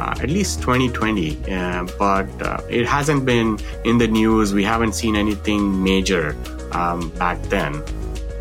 uh, at least 2020, uh, but uh, it hasn't been in the news. We haven't seen anything major um, back then.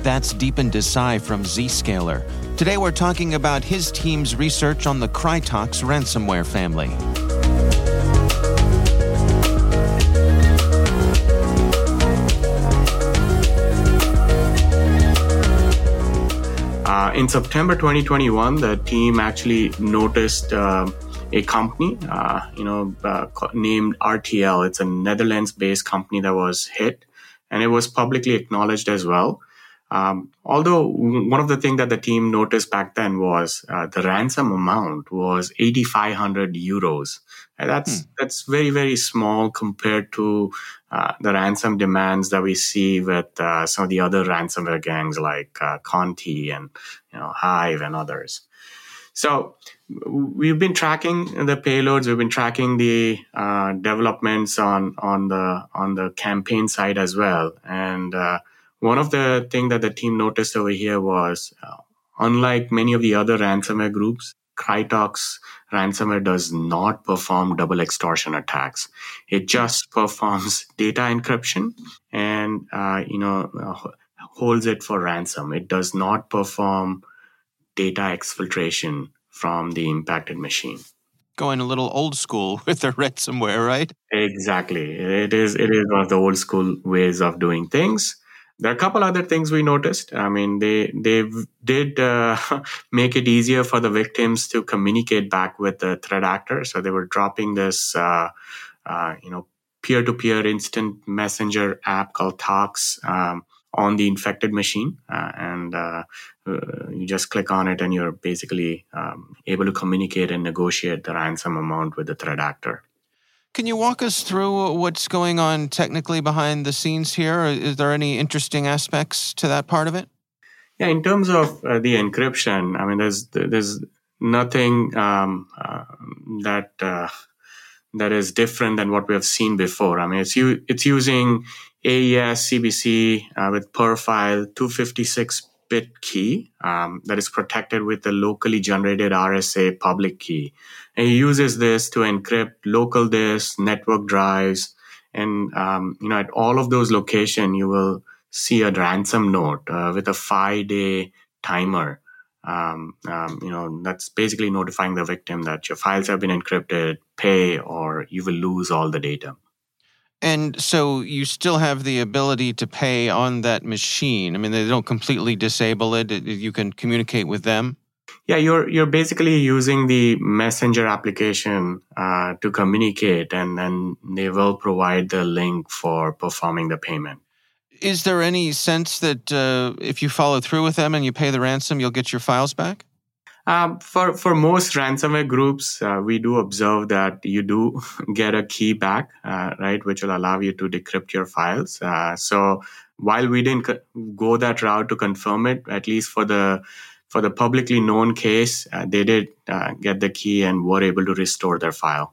That's Deepan Desai from Zscaler. Today we're talking about his team's research on the Crytox ransomware family. Uh, in September 2021, the team actually noticed uh, a company, uh, you know, uh, named RTL. It's a Netherlands-based company that was hit, and it was publicly acknowledged as well. Um, although one of the things that the team noticed back then was uh, the ransom amount was 8,500 euros. And that's hmm. that's very very small compared to uh, the ransom demands that we see with uh, some of the other ransomware gangs like uh, Conti and you know Hive and others. So we've been tracking the payloads. We've been tracking the uh, developments on on the on the campaign side as well. And uh, one of the things that the team noticed over here was, uh, unlike many of the other ransomware groups, Crytox ransomware does not perform double extortion attacks. It just performs data encryption and uh, you know uh, holds it for ransom. It does not perform data exfiltration from the impacted machine. Going a little old school with the ransomware, right? Exactly. It is it is one of the old school ways of doing things. There are a couple other things we noticed. I mean, they they did uh, make it easier for the victims to communicate back with the threat actor. So they were dropping this, uh, uh, you know, peer-to-peer instant messenger app called Tox. Um, on the infected machine, uh, and uh, uh, you just click on it, and you're basically um, able to communicate and negotiate the ransom amount with the threat actor. Can you walk us through what's going on technically behind the scenes here? Is there any interesting aspects to that part of it? Yeah, in terms of uh, the encryption, I mean, there's there's nothing um, uh, that uh, that is different than what we have seen before. I mean, it's u- it's using AES CBC uh, with per file 256 bit key um, that is protected with the locally generated RSA public key. And it uses this to encrypt local disks, network drives, and um, you know at all of those locations you will see a ransom note uh, with a five day timer. Um, um, you know that's basically notifying the victim that your files have been encrypted, pay, or you will lose all the data. And so you still have the ability to pay on that machine. I mean, they don't completely disable it. You can communicate with them. Yeah, you're you're basically using the messenger application uh, to communicate, and then they will provide the link for performing the payment. Is there any sense that uh, if you follow through with them and you pay the ransom, you'll get your files back? Um, for for most ransomware groups, uh, we do observe that you do get a key back, uh, right, which will allow you to decrypt your files. Uh, so while we didn't go that route to confirm it, at least for the for the publicly known case, uh, they did uh, get the key and were able to restore their file.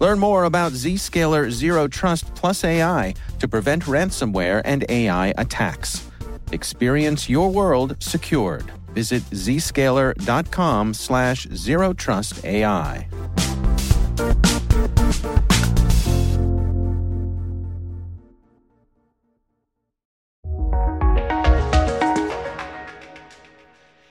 Learn more about Zscaler Zero Trust Plus AI to prevent ransomware and AI attacks. Experience your world secured. Visit zscaler.com slash zerotrustai.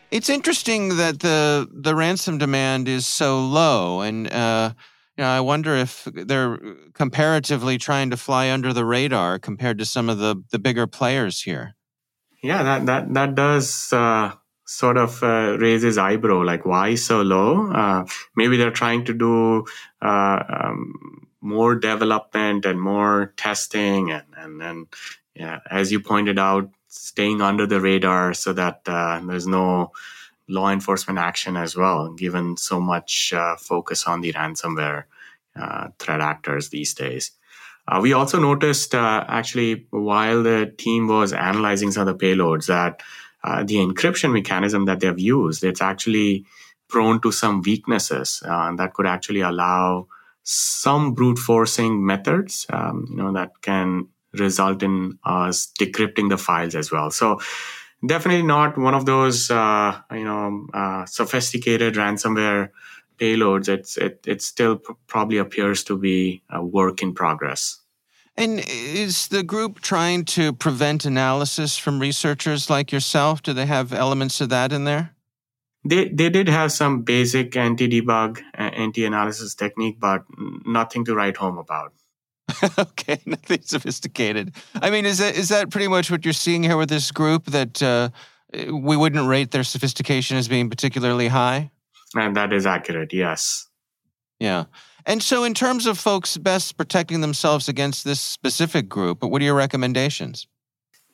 It's interesting that the the ransom demand is so low, and uh, you know, I wonder if they're comparatively trying to fly under the radar compared to some of the, the bigger players here. Yeah, that that that does uh, sort of uh, raise his eyebrow. Like, why so low? Uh, maybe they're trying to do uh, um, more development and more testing, and and and yeah, as you pointed out, staying under the radar so that uh, there's no law enforcement action as well, given so much uh, focus on the ransomware uh, threat actors these days. Uh, we also noticed uh, actually while the team was analyzing some of the payloads that uh, the encryption mechanism that they've used it's actually prone to some weaknesses uh, that could actually allow some brute forcing methods um, you know that can result in us decrypting the files as well so definitely not one of those uh, you know uh, sophisticated ransomware payloads. It's it it still pr- probably appears to be a work in progress. And is the group trying to prevent analysis from researchers like yourself? Do they have elements of that in there? They they did have some basic anti debug, anti analysis technique, but nothing to write home about. okay, nothing sophisticated. I mean, is that is that pretty much what you're seeing here with this group? That uh, we wouldn't rate their sophistication as being particularly high. And that is accurate. Yes. Yeah. And so, in terms of folks best protecting themselves against this specific group, what are your recommendations?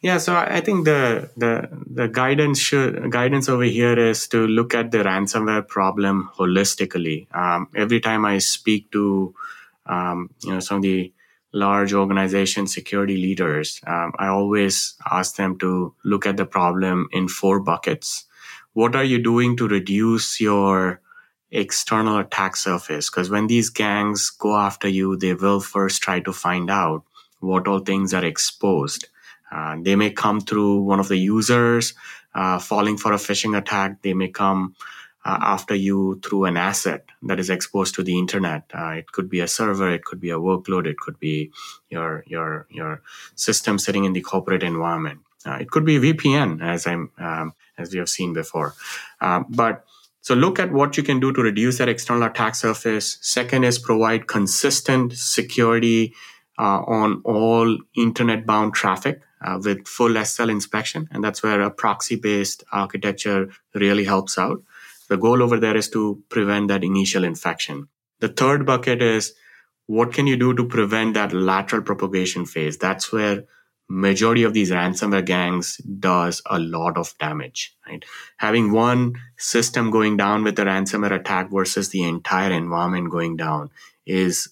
Yeah, so I think the the the guidance should guidance over here is to look at the ransomware problem holistically. Um, every time I speak to um, you know some of the large organization security leaders, um, I always ask them to look at the problem in four buckets. What are you doing to reduce your external attack surface? Because when these gangs go after you, they will first try to find out what all things are exposed. Uh, they may come through one of the users uh, falling for a phishing attack. They may come uh, after you through an asset that is exposed to the internet. Uh, it could be a server, it could be a workload, it could be your your your system sitting in the corporate environment. Uh, it could be VPN, as I'm um, as we have seen before. Uh, but so look at what you can do to reduce that external attack surface. Second is provide consistent security uh, on all internet bound traffic uh, with full SSL inspection. And that's where a proxy based architecture really helps out. The goal over there is to prevent that initial infection. The third bucket is what can you do to prevent that lateral propagation phase? That's where majority of these ransomware gangs does a lot of damage, right? Having one system going down with a ransomware attack versus the entire environment going down is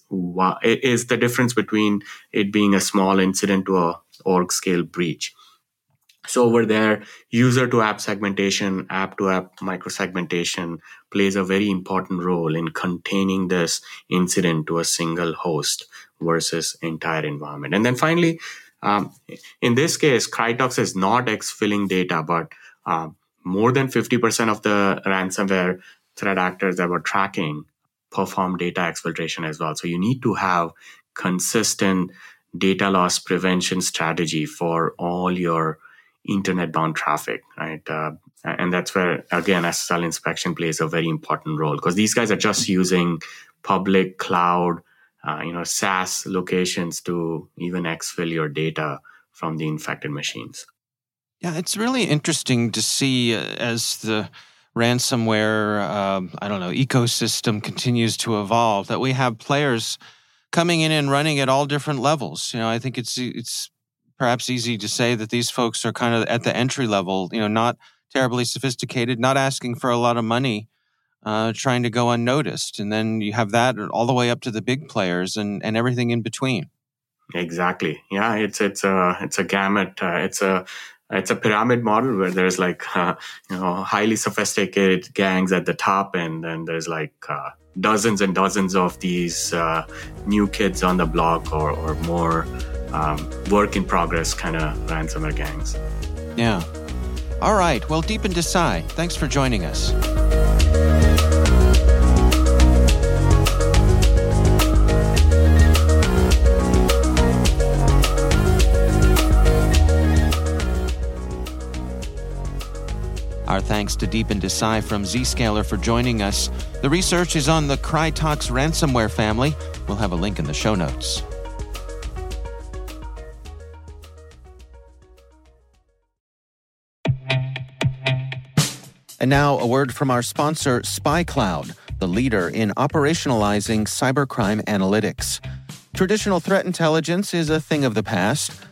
is the difference between it being a small incident to a org scale breach. So over there, user to app segmentation, app to app microsegmentation plays a very important role in containing this incident to a single host versus entire environment. And then finally, um, in this case, Crytox is not exfilling data, but uh, more than 50% of the ransomware threat actors that were tracking perform data exfiltration as well. So you need to have consistent data loss prevention strategy for all your internet bound traffic, right? Uh, and that's where, again, SSL inspection plays a very important role because these guys are just using public cloud uh, you know SaaS locations to even exfil your data from the infected machines. Yeah, it's really interesting to see uh, as the ransomware, uh, I don't know, ecosystem continues to evolve that we have players coming in and running at all different levels. You know, I think it's it's perhaps easy to say that these folks are kind of at the entry level. You know, not terribly sophisticated, not asking for a lot of money, uh, trying to go unnoticed, and then you have that all the way up to the big players and and everything in between. Exactly. Yeah, it's it's a it's a gamut. Uh, it's a it's a pyramid model where there's like uh, you know highly sophisticated gangs at the top, and then there's like uh, dozens and dozens of these uh, new kids on the block or or more um, work in progress kind of ransomware gangs. Yeah. All right. Well, deep Deepan Desai, thanks for joining us. Our thanks to Deepan Desai from Zscaler for joining us. The research is on the Crytox ransomware family. We'll have a link in the show notes. And now, a word from our sponsor, SpyCloud, the leader in operationalizing cybercrime analytics. Traditional threat intelligence is a thing of the past.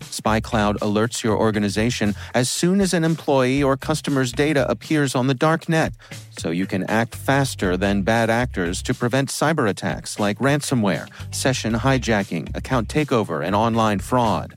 SpyCloud alerts your organization as soon as an employee or customer's data appears on the dark net, so you can act faster than bad actors to prevent cyber attacks like ransomware, session hijacking, account takeover, and online fraud.